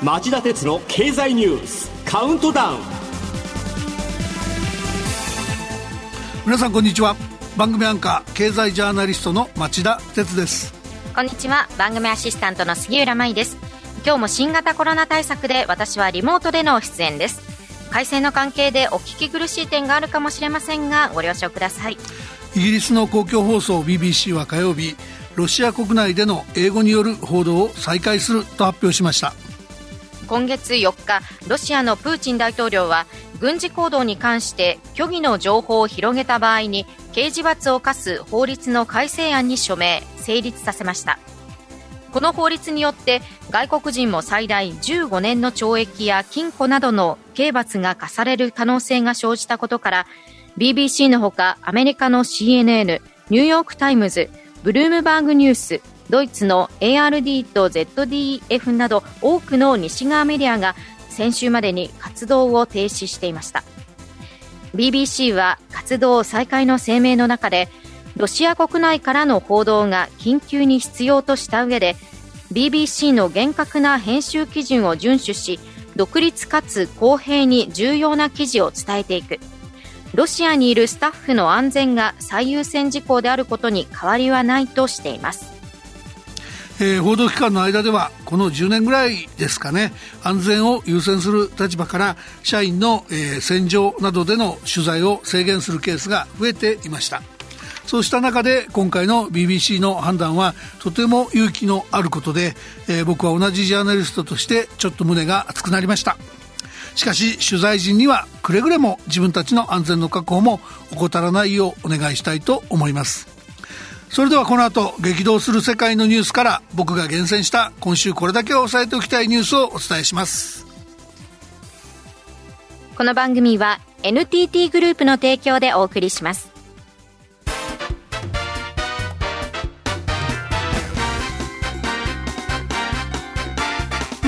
町田鉄の経済ニュースカウントダウン。皆さんこんにちは。番組アンカー経済ジャーナリストの町田鉄です。こんにちは。番組アシスタントの杉浦舞です。今日も新型コロナ対策で私はリモートでの出演です。回線の関係でお聞き苦しい点があるかもしれませんがご了承ください。イギリスの公共放送 BBC は火曜日ロシア国内での英語による報道を再開すると発表しました今月4日ロシアのプーチン大統領は軍事行動に関して虚偽の情報を広げた場合に刑事罰を課す法律の改正案に署名成立させました。この法律によって外国人も最大15年の懲役や禁錮などの刑罰が課される可能性が生じたことから BBC のほかアメリカの CNN ニューヨーク・タイムズブルームバーグニュースドイツの ARD と ZDF など多くの西側メディアが先週までに活動を停止していました。BBC は活動再開の声明の中でロシア国内からの報道が緊急に必要とした上で BBC の厳格な編集基準を遵守し独立かつ公平に重要な記事を伝えていく。ロシアにいるスタッフの安全が最優先事項であることに変わりはないとしています。えー、報道機関の間ではこの10年ぐらいですかね安全を優先する立場から社員の、えー、戦場などでの取材を制限するケースが増えていました。そうした中で今回の BBC の判断はとても勇気のあることで、えー、僕は同じジャーナリストとしてちょっと胸が熱くなりました。しかし取材陣にはくれぐれも自分たちの安全の確保も怠らないようお願いしたいと思います。それではこの後激動する世界のニュースから僕が厳選した今週これだけは押さえておきたいニュースをお伝えします。この番組は NTT グループの提供でお送りします。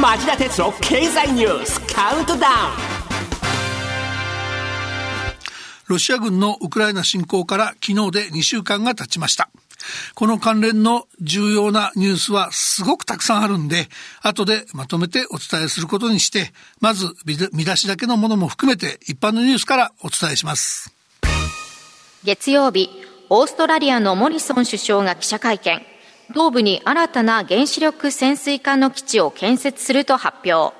町田鉄の経済ニュースカウントダウンロシア軍のウクライナ侵攻から昨日で2週間が経ちましたこの関連の重要なニュースはすごくたくさんあるんで、後でまとめてお伝えすることにして、まず見出しだけのものも含めて一般のニュースからお伝えします。月曜日、オーストラリアのモリソン首相が記者会見、東部に新たな原子力潜水艦の基地を建設すると発表。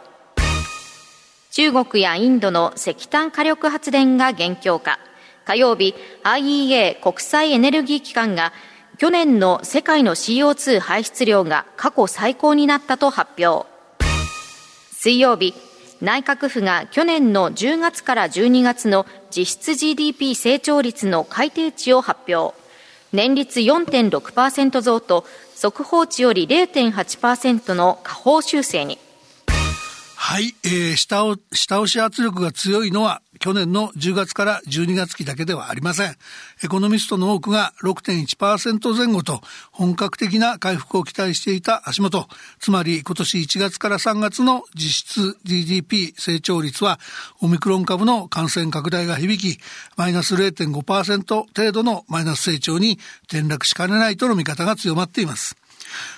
中国やインドの石炭火力発電が現況化。火曜日、IEA 国際エネルギー機関が去年の世界の CO2 排出量が過去最高になったと発表。水曜日内閣府が去年の10月から12月の実質 GDP 成長率の改定値を発表。年率4.6%増と速報値より0.8%の下方修正に。はい、えー、下を下押し圧力が強いのは去年の10月から12月期だけではありません。エコノミストの多くが6.1%前後と本格的な回復を期待していた足元、つまり今年1月から3月の実質 GDP 成長率はオミクロン株の感染拡大が響き、マイナス0.5%程度のマイナス成長に転落しかねないとの見方が強まっています。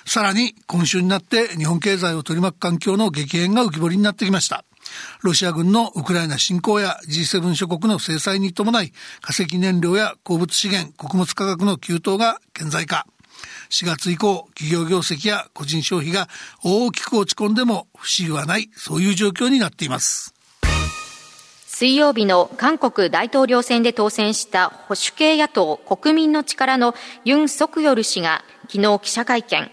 さらに今週になって日本経済を取り巻く環境の激変が浮き彫りになってきました。ロシア軍のウクライナ侵攻や G7 諸国の制裁に伴い化石燃料や鉱物資源、穀物価格の急騰が顕在化。4月以降、企業業績や個人消費が大きく落ち込んでも不思議はない、そういう状況になっています。水曜日の韓国大統領選で当選した保守系野党国民の力のユン・ソクヨル氏が昨日記者会見、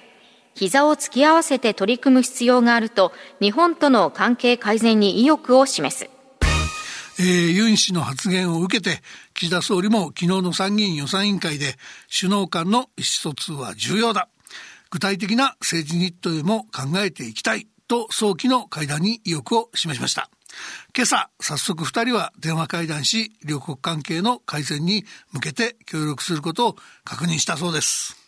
膝を突き合わせて取り組む必要があると日本との関係改善に意欲を示す。えー、ユン氏の発言を受けて岸田総理も昨日の参議院予算委員会で首脳間の意思疎通は重要だ具体的な政治日程も考えていきたいと早期の会談に意欲を示しました今朝、早速二人は電話会談し、両国関係の改善に向けて協力することを確認したそうです。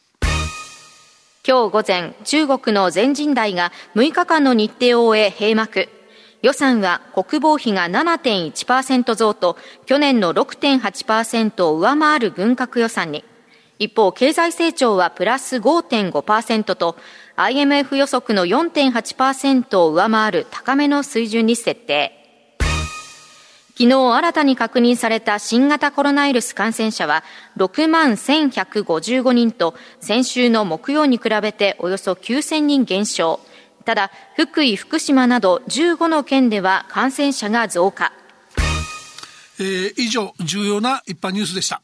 今日午前、中国の全人代が6日間の日程を終え閉幕。予算は国防費が7.1%増と去年の6.8%を上回る軍拡予算に。一方、経済成長はプラス5.5%と IMF 予測の4.8%を上回る高めの水準に設定。昨日新たに確認された新型コロナウイルス感染者は6万1155人と先週の木曜に比べておよそ9000人減少。ただ、福井、福島など15の県では感染者が増加。えー、以上、重要な一般ニュースでした。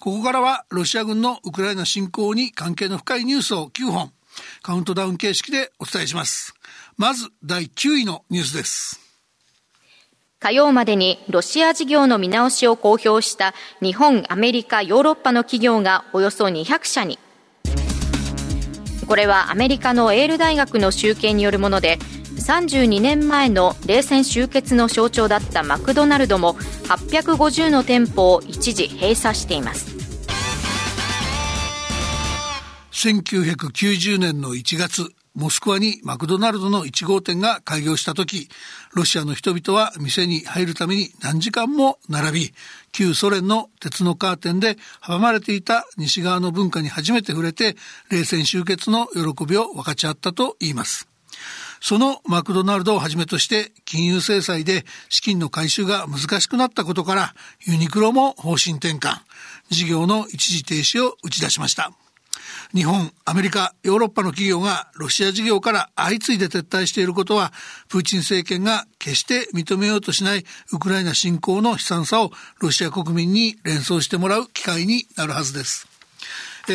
ここからはロシア軍のウクライナ侵攻に関係の深いニュースを9本、カウントダウン形式でお伝えします。まず、第9位のニュースです。火曜までにロシア事業の見直しを公表した日本、アメリカ、ヨーロッパの企業がおよそ200社に。これはアメリカのエール大学の集計によるもので、32年前の冷戦終結の象徴だったマクドナルドも850の店舗を一時閉鎖しています1990年の1月モスクワにマクドナルドの1号店が開業した時ロシアの人々は店に入るために何時間も並び旧ソ連の鉄のカーテンで阻まれていた西側の文化に初めて触れて冷戦終結の喜びを分かち合ったと言います。そのマクドナルドをはじめとして金融制裁で資金の回収が難しくなったことからユニクロも方針転換。事業の一時停止を打ち出しました。日本、アメリカ、ヨーロッパの企業がロシア事業から相次いで撤退していることは、プーチン政権が決して認めようとしないウクライナ侵攻の悲惨さをロシア国民に連想してもらう機会になるはずです。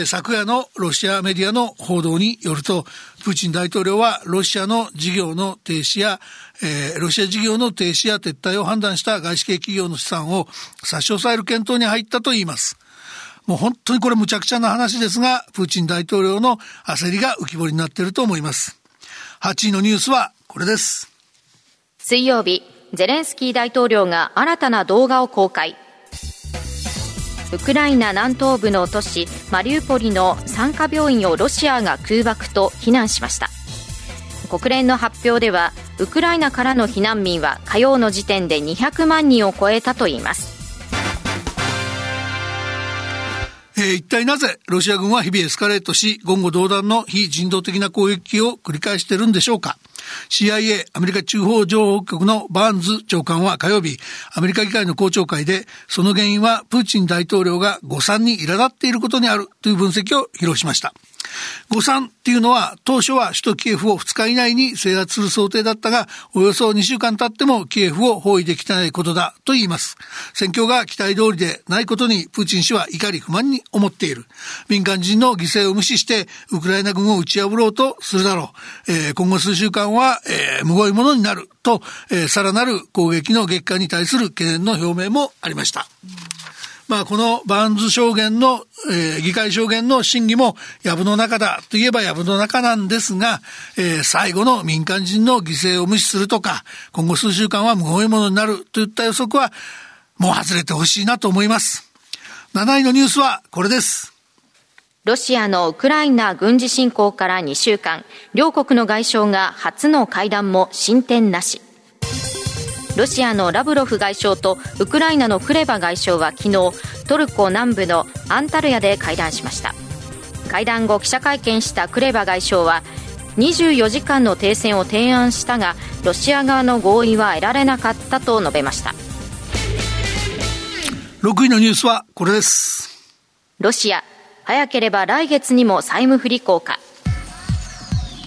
昨夜のロシアメディアの報道によると、プーチン大統領はロシアの事業の停止や、えー、ロシア事業の停止や撤退を判断した外資系企業の資産を差し押さえる検討に入ったといいます。もう本当にこれ無茶苦茶な話ですが、プーチン大統領の焦りが浮き彫りになっていると思います。8位のニュースはこれです。水曜日、ゼレンスキー大統領が新たな動画を公開。ウクライナ南東部の都市マリウポリの産科病院をロシアが空爆と非難しました国連の発表ではウクライナからの避難民は火曜の時点で200万人を超えたといいますえー、一体なぜロシア軍は日々エスカレートし、言語道断の非人道的な攻撃を繰り返しているんでしょうか？CIA アメリカ中央情報局のバーンズ長官は火曜日、アメリカ議会の公聴会で、その原因はプーチン大統領が誤算に苛立っていることにあるという分析を披露しました。誤算っていうのは当初は首都キエフを2日以内に制圧する想定だったが、およそ2週間経ってもキエフを包囲できてないことだと言います。戦況が期待通りでないことにプーチン氏は怒り不満に思っている。民間人の犠牲を無視してウクライナ軍を打ち破ろうとするだろう。えー、今後数週間は、えー、むごいものになると、えー、さらなる攻撃の激化に対する懸念の表明もありました。まあ、このバーンズ証言の、えー、議会証言の審議も、藪の中だといえば藪の中なんですが、えー、最後の民間人の犠牲を無視するとか、今後数週間は無ごいものになるといった予測は、もう外れてほしいなと思います。7位のニュースはこれです。ロシアのウクライナ軍事侵攻から2週間、両国の外相が初の会談も進展なし。ロシアのラブロフ外相とウクライナのクレバ外相は昨日トルコ南部のアンタルヤで会談しました。会談後記者会見したクレバ外相は24時間の停戦を提案したがロシア側の合意は得られなかったと述べました。6位のニュースはこれです。ロシア。早ければ来月にも債務不履行か。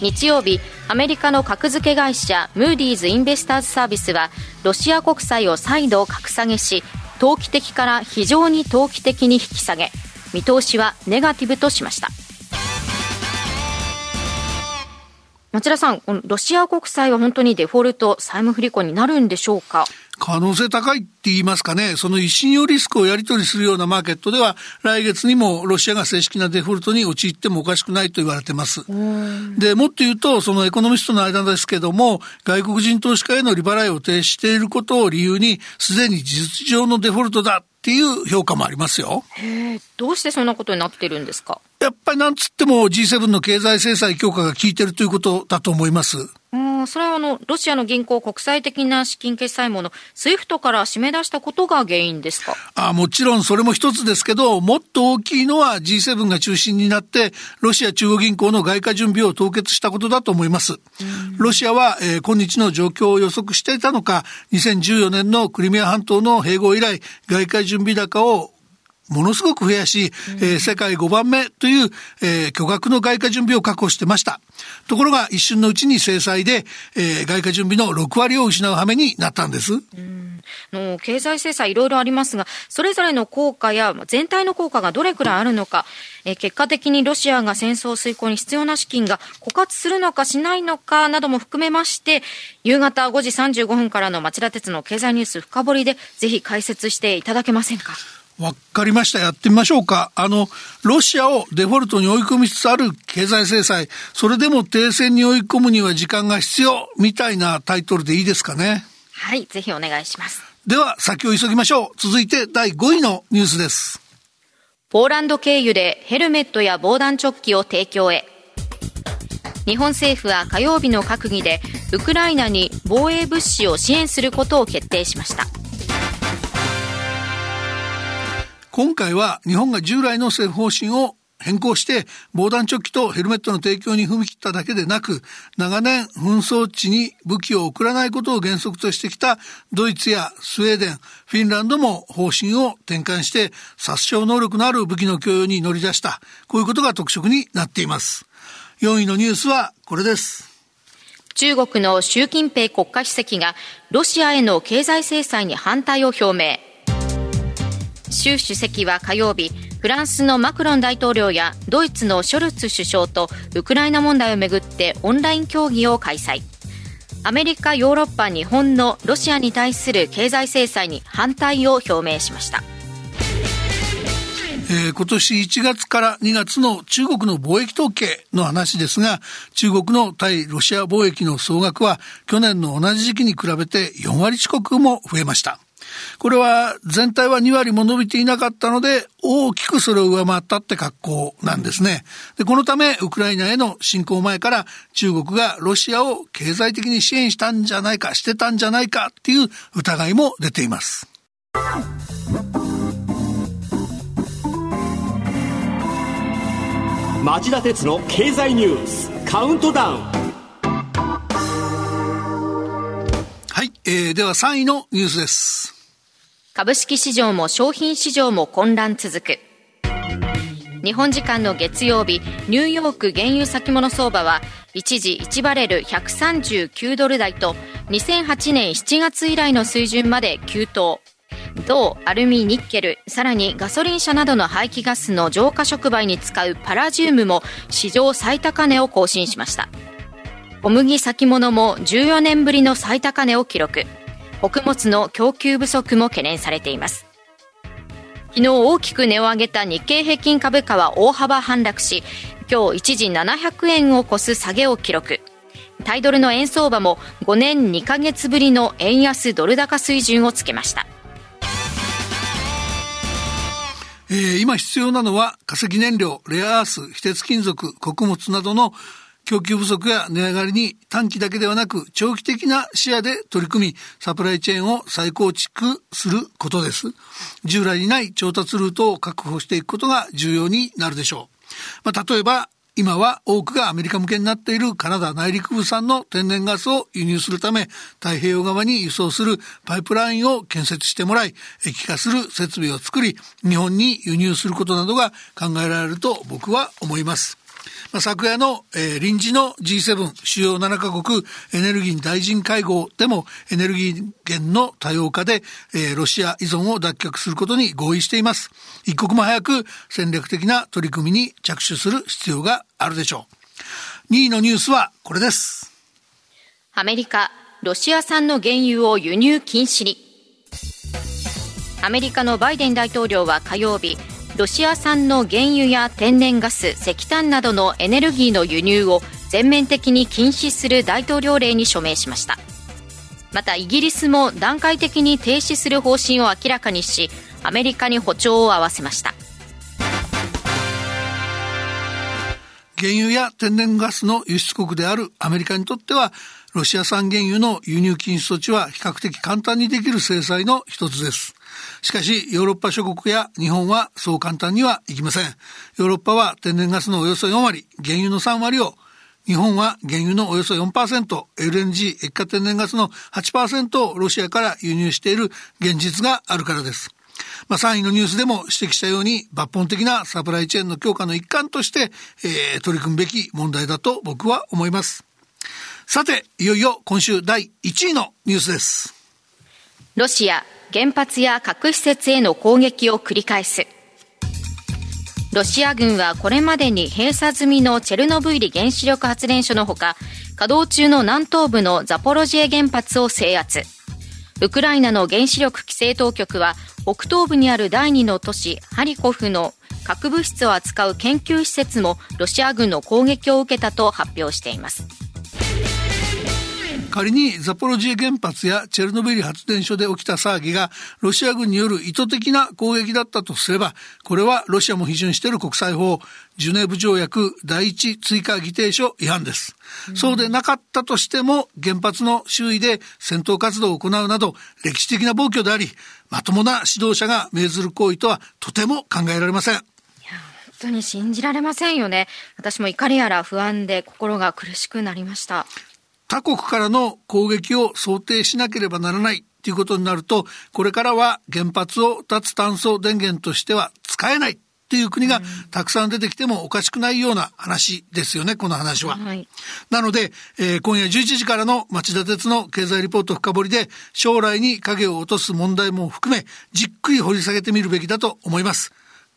日曜日アメリカの格付け会社ムーディーズ・インベスターズ・サービスはロシア国債を再度格下げし投機的から非常に投機的に引き下げ。見通しはネガティブとしました。町田さん、ロシア国債は本当にデフォルト、債務不履行になるんでしょうか？可能性高いって言いますかね、その一信用リスクをやり取りするようなマーケットでは、来月にもロシアが正式なデフォルトに陥ってもおかしくないと言われてます。で、もっと言うと、そのエコノミストの間ですけども、外国人投資家への利払いを停止していることを理由に、すでに事実上のデフォルトだっていう評価もありますよ。へどうしてそんなことになってるんですか？やっぱりなんつっても G7 の経済制裁強化が効いてるということだと思います。うんそれはあのロシアの銀行、国際的な資金決済網の SWIFT から締め出したことが原因ですか？あもちろんそれも一つですけど、もっと大きいのは G7 が中心になって、ロシア中央銀行の外貨準備を凍結したことだと思います。ロシアは、えー、今日の状況を予測していたのか、2014年のクリミア半島の併合以来、外貨準備高をものすごく増やし、えー、世界5番目という、えー、巨額の外貨準備を確保してました。ところが一瞬のうちに制裁で、えー、外貨準備の6割を失う羽目になったんです。うんの経済制裁いろいろありますが、それぞれの効果や全体の効果がどれくらいあるのか、えー、結果的にロシアが戦争遂行に必要な資金が枯渇するのかしないのかなども含めまして、夕方5時35分からの町田鉄の経済ニュース深掘りでぜひ解説していただけませんか？わかりました。やってみましょうか。あの、ロシアをデフォルトに追い込みつつある経済制裁、それでも停戦に追い込むには時間が必要、みたいなタイトルでいいですかね。はい、ぜひお願いします。では、先を急ぎましょう。続いて第5位のニュースです。ポーランド経由でヘルメットや防弾チョッキを提供へ。日本政府は火曜日の閣議で、ウクライナに防衛物資を支援することを決定しました。今回は日本が従来の政府方針を変更して防弾チョッキとヘルメットの提供に踏み切っただけでなく長年紛争地に武器を送らないことを原則としてきたドイツやスウェーデンフィンランドも方針を転換して殺傷能力のある武器の供与に乗り出した。こういうことが特色になっています。4位のニュースはこれです。中国の習近平国家主席がロシアへの経済制裁に反対を表明。習主席は火曜日フランスのマクロン大統領やドイツのショルツ首相とウクライナ問題をめぐってオンライン協議を開催アメリカ、ヨーロッパ、日本のロシアに対する経済制裁に反対を表明しました。えー、今年1月から2月の中国の貿易統計の話ですが、中国の対ロシア貿易の総額は去年の同じ時期に比べて4割近くも増えました。これは全体は2割も伸びていなかったので、大きくそれを上回ったって格好なんですね。で、このため、ウクライナへの侵攻前から中国がロシアを経済的に支援したんじゃないか、してたんじゃないかっていう疑いも出ています。町田鉄の経済ニュースカウントダウンはい、えー、では3位のニュースです株式市場も商品市場も混乱続く日本時間の月曜日ニューヨーク原油先物相場は一時1バレル139ドル台と2008年7月以来の水準まで急騰銅、アルミ、ニッケル、さらにガソリン車などの排気ガスの浄化触媒に使うパラジウムも史上最高値を更新しました。小麦先物も14年ぶりの最高値を記録。穀物の供給不足も懸念されています。昨日大きく値を上げた日経平均株価は大幅反落し今日一時700円を超す下げを記録。タイドルの円相場も5年2ヶ月ぶりの円安ドル高水準をつけました。えー、今必要なのは化石燃料、レアアース、非鉄金属、穀物などの供給不足や値上がりに短期だけではなく長期的な視野で取り組み、サプライチェーンを再構築することです。従来にない調達ルートを確保していくことが重要になるでしょう。まあ、例えば、今は多くがアメリカ向けになっているカナダ内陸部産の天然ガスを輸入するため、太平洋側に輸送するパイプラインを建設してもらい、液化する設備を作り、日本に輸入することなどが考えられると僕は思います。まあ、昨夜の、えー、臨時の G7 主要7カ国エネルギー大臣会合でもエネルギー源の多様化で、えー、ロシア依存を脱却することに合意しています。一刻も早く戦略的な取り組みに着手する必要があるでしょう。2位のニュースはこれです。アメリカ、ロシア産の原油を輸入禁止に。アメリカのバイデン大統領は火曜日、ロシア産の原油や天然ガス石炭などのエネルギーの輸入を全面的に禁止する大統領令に署名しましたまたイギリスも段階的に停止する方針を明らかにしアメリカに歩調を合わせました原油や天然ガスの輸出国であるアメリカにとっては、ロシア産原油の輸入禁止措置は比較的簡単にできる制裁の一つです。しかし、ヨーロッパ諸国や日本はそう簡単にはいきません。ヨーロッパは天然ガスのおよそ4割、原油の3割を日本は原油のおよそ4%、LNG、液化天然ガスの8%をロシアから輸入している現実があるからです。まあ、3位のニュースでも指摘したように抜本的なサプライチェーンの強化の一環として、えー、取り組むべき問題だと僕は思います。さて、いよいよ今週第1位のニュースです。ロシア、原発や核施設への攻撃を繰り返す。ロシア軍はこれまでに閉鎖済みのチェルノブイリ原子力発電所のほか、稼働中の南東部のザポロジエ原発を制圧。ウクライナの原子力規制当局は、北東部にある第2の都市ハリコフの核物質を扱う研究施設もロシア軍の攻撃を受けたと発表しています。仮にザポロジエ原発やチェルノブイリ発電所で起きた騒ぎがロシア軍による意図的な攻撃だったとすれば、これはロシアも批准している国際法、ジュネーブ条約第一追加議定書違反です。うん、そうでなかったとしても原発の周囲で戦闘活動を行うなど歴史的な暴挙であり、まともな指導者が命ずる行為とはとても考えられません。本当に信じられませんよね。私も怒りやら不安で心が苦しくなりました。他国からの攻撃を想定しなければならないということになると、これからは原発を脱炭素電源としては使えないっていう国がたくさん出てきてもおかしくないような話ですよね、この話は。はい、なので、えー、今夜11時からの町田鉄の経済リポート深掘りで、将来に影を落とす問題も含め、じっくり掘り下げてみるべきだと思います。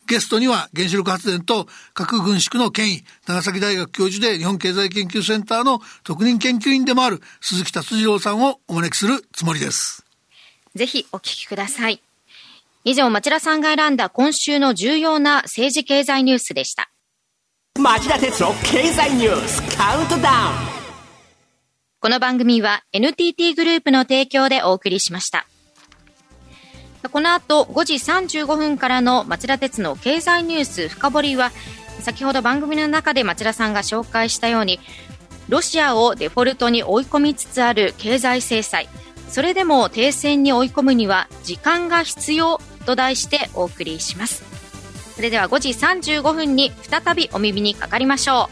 ゲストには原子力発電と核軍縮の権威、長崎大学教授で日本経済研究センターの特任研究員でもある鈴木達次郎さんをお招きするつもりです。ぜひお聞きください。以上、町田さんが選んだ今週の重要な政治経済ニュースでした。町田哲郎経済ニュースカウントダウンこの番組は NTT グループの提供でお送りしました。この後5時35分からの町田鉄の経済ニュース深掘りは先ほど番組の中で町田さんが紹介したようにロシアをデフォルトに追い込みつつある経済制裁。それでも停戦に追い込むには時間が必要と題してお送りします。それでは5時35分に再びお耳にかかりましょ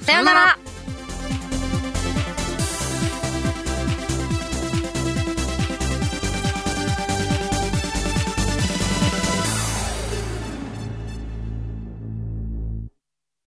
う。さようなら。